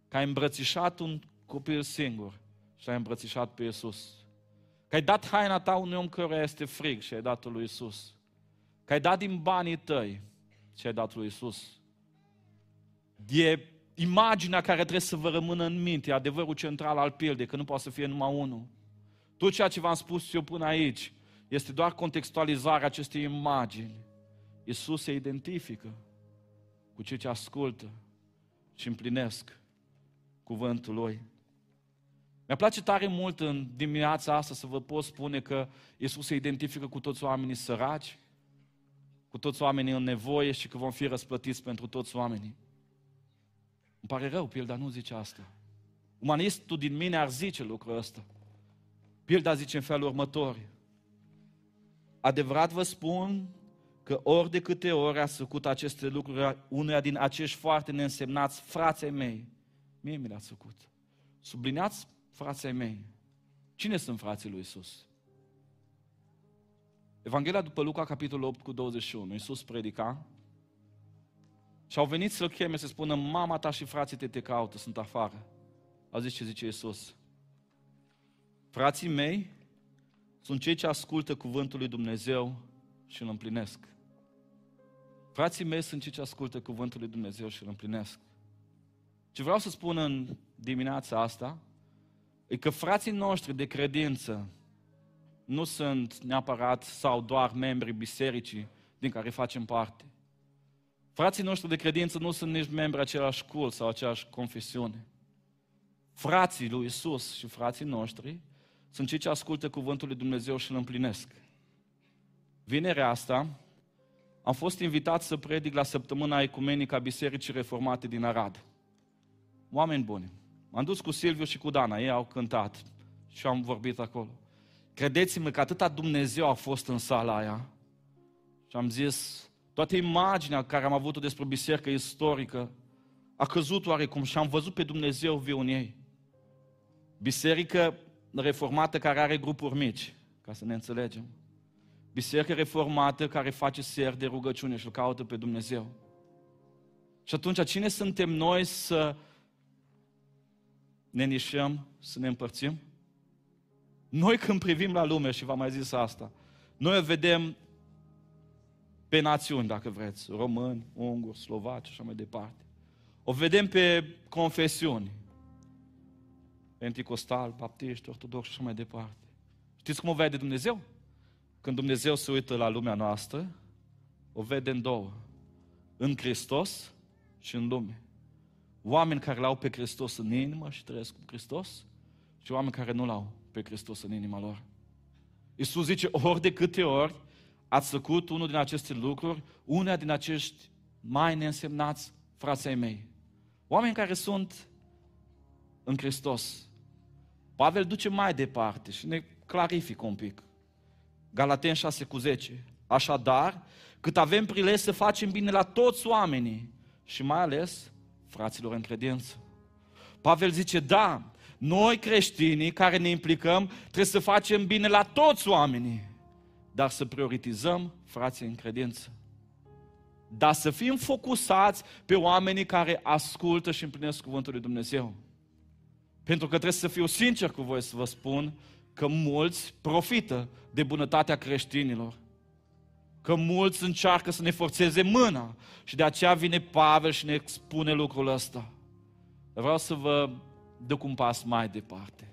Că ai îmbrățișat un copil singur și ai îmbrățișat pe Isus. Că ai dat haina ta unui om care este frig și ai dat lui Isus. Că ai dat din banii tăi și ai dat lui Isus. E imaginea care trebuie să vă rămână în minte, adevărul central al pildei, că nu poate să fie numai unul. Tot ceea ce v-am spus eu până aici este doar contextualizarea acestei imagini. Isus se identifică cu cei ce ascultă și împlinesc cuvântul Lui. Mi-a place tare mult în dimineața asta să vă pot spune că Isus se identifică cu toți oamenii săraci, cu toți oamenii în nevoie și că vom fi răsplătiți pentru toți oamenii. Îmi pare rău, pilda nu zice asta. Umanistul din mine ar zice lucrul ăsta. Pilda zice în felul următor. Adevărat vă spun că ori de câte ori a făcut aceste lucruri unuia din acești foarte neînsemnați frații mei, mie mi le-ați făcut. Sublineați frații mei. Cine sunt frații lui Isus? Evanghelia după Luca, capitolul 8 cu 21. Iisus predica și au venit să-l cheme, să spună, mama ta și frații te te caută, sunt afară. A zis ce zice Iisus. Frații mei sunt cei ce ascultă cuvântul lui Dumnezeu și îl împlinesc. Frații mei sunt cei ce ascultă cuvântul lui Dumnezeu și îl împlinesc. Ce vreau să spun în dimineața asta e că frații noștri de credință nu sunt neapărat sau doar membrii bisericii din care facem parte. Frații noștri de credință nu sunt nici membri același cult sau aceeași confesiune. Frații lui Isus și frații noștri sunt cei ce ascultă cuvântul lui Dumnezeu și îl împlinesc. Vinerea asta am fost invitat să predic la săptămâna ecumenică a Bisericii Reformate din Arad. Oameni buni. M-am dus cu Silviu și cu Dana, ei au cântat și am vorbit acolo. Credeți-mă că atâta Dumnezeu a fost în sala aia și am zis, toată imaginea care am avut-o despre biserică istorică a căzut oarecum și am văzut pe Dumnezeu viu în ei. Biserică reformată care are grupuri mici, ca să ne înțelegem. Biserică reformată care face ser de rugăciune și îl caută pe Dumnezeu. Și atunci, cine suntem noi să ne nișăm, să ne împărțim? Noi când privim la lume, și v-am mai zis asta, noi o vedem pe națiuni, dacă vreți, români, unguri, slovaci și așa mai departe. O vedem pe confesiuni, penticostal, baptiști, ortodoxi și așa mai departe. Știți cum o vede Dumnezeu? Când Dumnezeu se uită la lumea noastră, o vede în două. În Hristos și în lume. Oameni care l-au pe Hristos în inimă și trăiesc cu Hristos și oameni care nu l-au pe Hristos în inima lor. Iisus zice, ori de câte ori ați făcut unul din aceste lucruri, una din acești mai neînsemnați frații ai mei. Oameni care sunt în Hristos. Pavel duce mai departe și ne clarifică un pic. Galaten 6 cu 10. Așadar, cât avem prilej să facem bine la toți oamenii și mai ales fraților în credință. Pavel zice, da, noi creștinii care ne implicăm trebuie să facem bine la toți oamenii, dar să prioritizăm frații în credință. Dar să fim focusați pe oamenii care ascultă și împlinesc cuvântul lui Dumnezeu. Pentru că trebuie să fiu sincer cu voi să vă spun că mulți profită de bunătatea creștinilor. Că mulți încearcă să ne forțeze mâna. Și de aceea vine Pavel și ne expune lucrul ăsta. Vreau să vă duc un pas mai departe.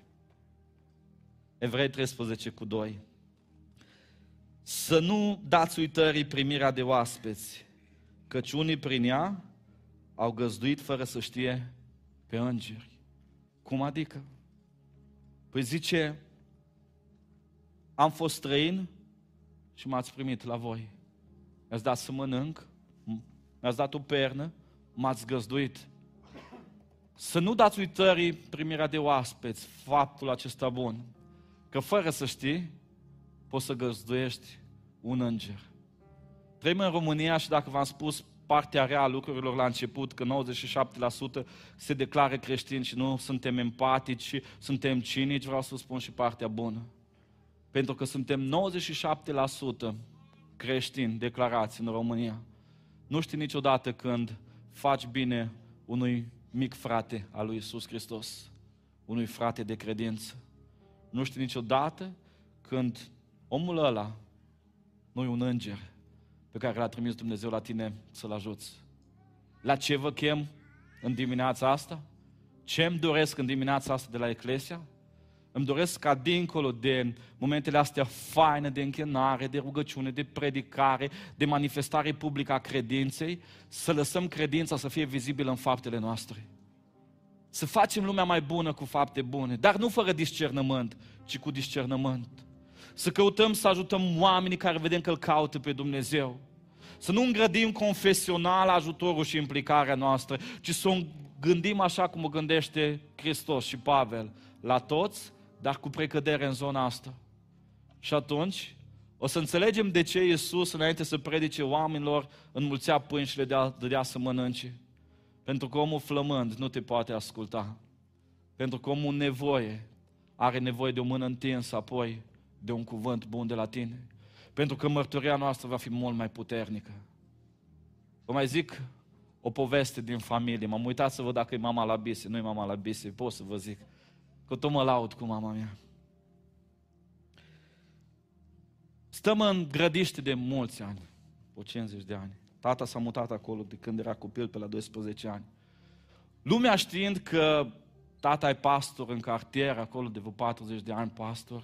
Evrei 13 cu 2. Să nu dați uitării primirea de oaspeți, căci unii prin ea au găzduit fără să știe pe îngeri. Cum adică? Păi zice, am fost străin și m-ați primit la voi. Mi-ați dat să mănânc, mi-ați dat o pernă, m-ați găzduit. Să nu dați uitării primirea de oaspeți, faptul acesta bun. Că fără să știi, poți să găzduiești un înger. Trăim în România și dacă v-am spus partea rea a lucrurilor la început, că 97% se declară creștini și nu suntem empatici și suntem cinici, vreau să spun și partea bună. Pentru că suntem 97% creștini declarați în România. Nu știi niciodată când faci bine unui mic frate al lui Isus Hristos, unui frate de credință. Nu știi niciodată când omul ăla nu e un înger pe care l-a trimis Dumnezeu la tine să-l ajuți. La ce vă chem în dimineața asta? Ce îmi doresc în dimineața asta de la Eclesia? Îmi doresc ca dincolo de momentele astea faine de închinare, de rugăciune, de predicare, de manifestare publică a credinței, să lăsăm credința să fie vizibilă în faptele noastre. Să facem lumea mai bună cu fapte bune, dar nu fără discernământ, ci cu discernământ. Să căutăm să ajutăm oamenii care vedem că îl caută pe Dumnezeu. Să nu îngrădim confesional ajutorul și implicarea noastră, ci să o gândim așa cum o gândește Hristos și Pavel, la toți dar cu precădere în zona asta. Și atunci o să înțelegem de ce Iisus, înainte să predice oamenilor, înmulțea pâini și le dea, dădea să mănânce. Pentru că omul flămând nu te poate asculta. Pentru că omul nevoie are nevoie de o mână întinsă, apoi de un cuvânt bun de la tine. Pentru că mărturia noastră va fi mult mai puternică. Vă mai zic o poveste din familie. M-am uitat să văd dacă e mama la bise. Nu e mama la bise, pot să vă zic. Că tot mă laud cu mama mea. Stăm în grădiște de mulți ani, o 50 de ani. Tata s-a mutat acolo de când era copil, pe la 12 ani. Lumea știind că tata e pastor în cartier, acolo de vreo 40 de ani pastor,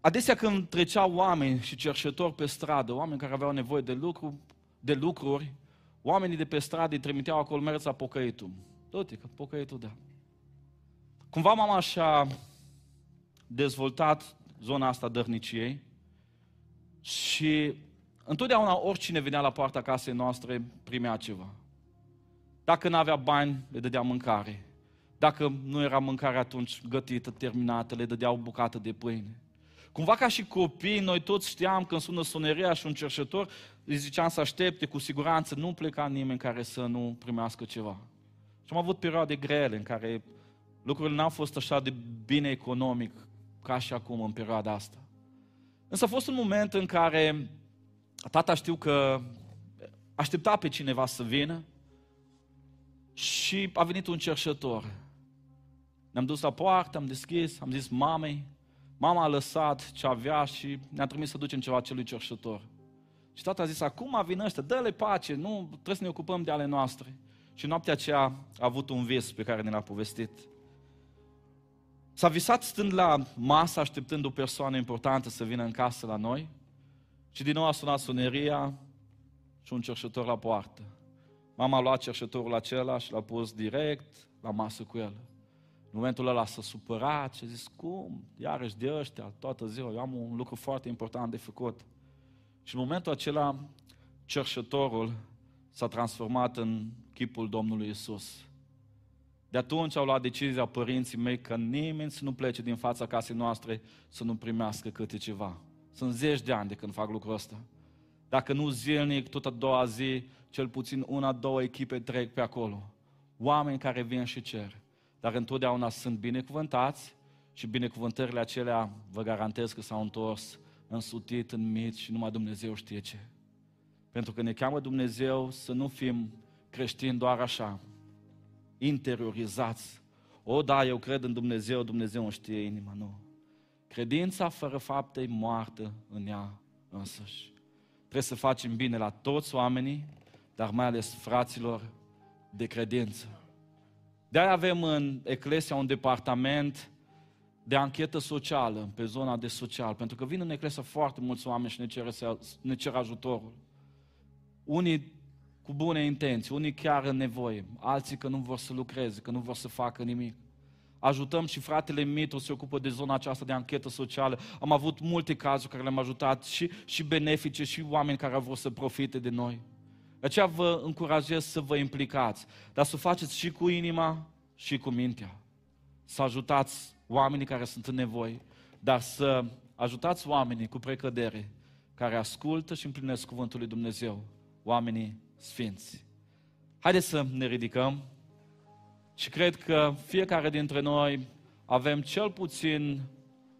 adesea când treceau oameni și cerșetori pe stradă, oameni care aveau nevoie de, lucru, de lucruri, oamenii de pe stradă îi trimiteau acolo, mergeți la pocăitul. Du-te, că pocăitul da. Cumva mama și-a dezvoltat zona asta dărniciei și întotdeauna oricine venea la poarta casei noastre primea ceva. Dacă nu avea bani, le dădea mâncare. Dacă nu era mâncare atunci gătită, terminată, le dădea o bucată de pâine. Cumva ca și copii, noi toți știam când sună soneria și un cerșetor, îi ziceam să aștepte, cu siguranță nu pleca nimeni care să nu primească ceva. Și am avut perioade grele în care lucrurile n-au fost așa de bine economic ca și acum în perioada asta. Însă a fost un moment în care tata știu că aștepta pe cineva să vină și a venit un cerșător. Ne-am dus la poartă, am deschis, am zis mamei, mama a lăsat ce avea și ne-a trimis să ducem ceva celui cerșător. Și tata a zis, acum vin ăștia, dă-le pace, nu trebuie să ne ocupăm de ale noastre. Și noaptea aceea a avut un vis pe care ne l-a povestit. S-a visat stând la masă, așteptând o persoană importantă să vină în casă la noi și din nou a sunat suneria și un cerșător la poartă. Mama a luat cerșătorul acela și l-a pus direct la masă cu el. În momentul ăla s-a supărat și a zis, cum? Iarăși de ăștia, toată ziua, eu am un lucru foarte important de făcut. Și în momentul acela, cerșătorul s-a transformat în chipul Domnului Isus. De atunci au luat decizia părinții mei că nimeni să nu plece din fața casei noastre să nu primească câte ceva. Sunt zeci de ani de când fac lucrul ăsta. Dacă nu zilnic, tot a doua zi, cel puțin una, două echipe trec pe acolo. Oameni care vin și cer. Dar întotdeauna sunt binecuvântați și binecuvântările acelea, vă garantez că s-au întors însutit în mit și numai Dumnezeu știe ce. Pentru că ne cheamă Dumnezeu să nu fim creștini doar așa, interiorizați. O, da, eu cred în Dumnezeu, Dumnezeu îmi știe inima, nu. Credința fără fapte e moartă în ea însăși. Trebuie să facem bine la toți oamenii, dar mai ales fraților de credință. De-aia avem în Eclesia un departament de anchetă socială, pe zona de social, pentru că vin în Eclesia foarte mulți oameni și ne cer, ne cer ajutorul. Unii cu bune intenții, unii chiar în nevoie, alții că nu vor să lucreze, că nu vor să facă nimic. Ajutăm și fratele Mitru se ocupă de zona aceasta de anchetă socială. Am avut multe cazuri care le-am ajutat și, și benefice și oameni care au vrut să profite de noi. De aceea vă încurajez să vă implicați, dar să o faceți și cu inima și cu mintea. Să ajutați oamenii care sunt în nevoie, dar să ajutați oamenii cu precădere, care ascultă și împlinesc Cuvântul lui Dumnezeu, oamenii sfinți. Haideți să ne ridicăm și cred că fiecare dintre noi avem cel puțin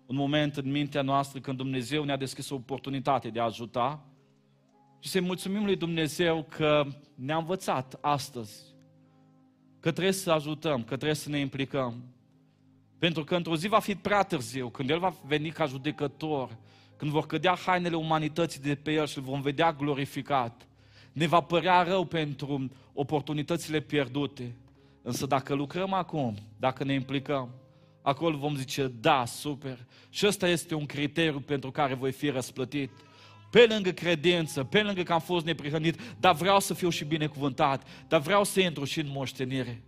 un moment în mintea noastră când Dumnezeu ne-a deschis o oportunitate de a ajuta și să-i mulțumim lui Dumnezeu că ne-a învățat astăzi că trebuie să ajutăm, că trebuie să ne implicăm. Pentru că într-o zi va fi prea târziu, când El va veni ca judecător, când vor cădea hainele umanității de pe El și îl vom vedea glorificat. Ne va părea rău pentru oportunitățile pierdute. Însă dacă lucrăm acum, dacă ne implicăm, acolo vom zice, da, super. Și ăsta este un criteriu pentru care voi fi răsplătit. Pe lângă credință, pe lângă că am fost neprihănit, dar vreau să fiu și binecuvântat, dar vreau să intru și în moștenire.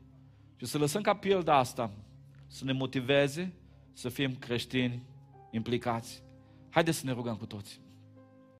Și să lăsăm ca pilda asta să ne motiveze să fim creștini implicați. Haideți să ne rugăm cu toți.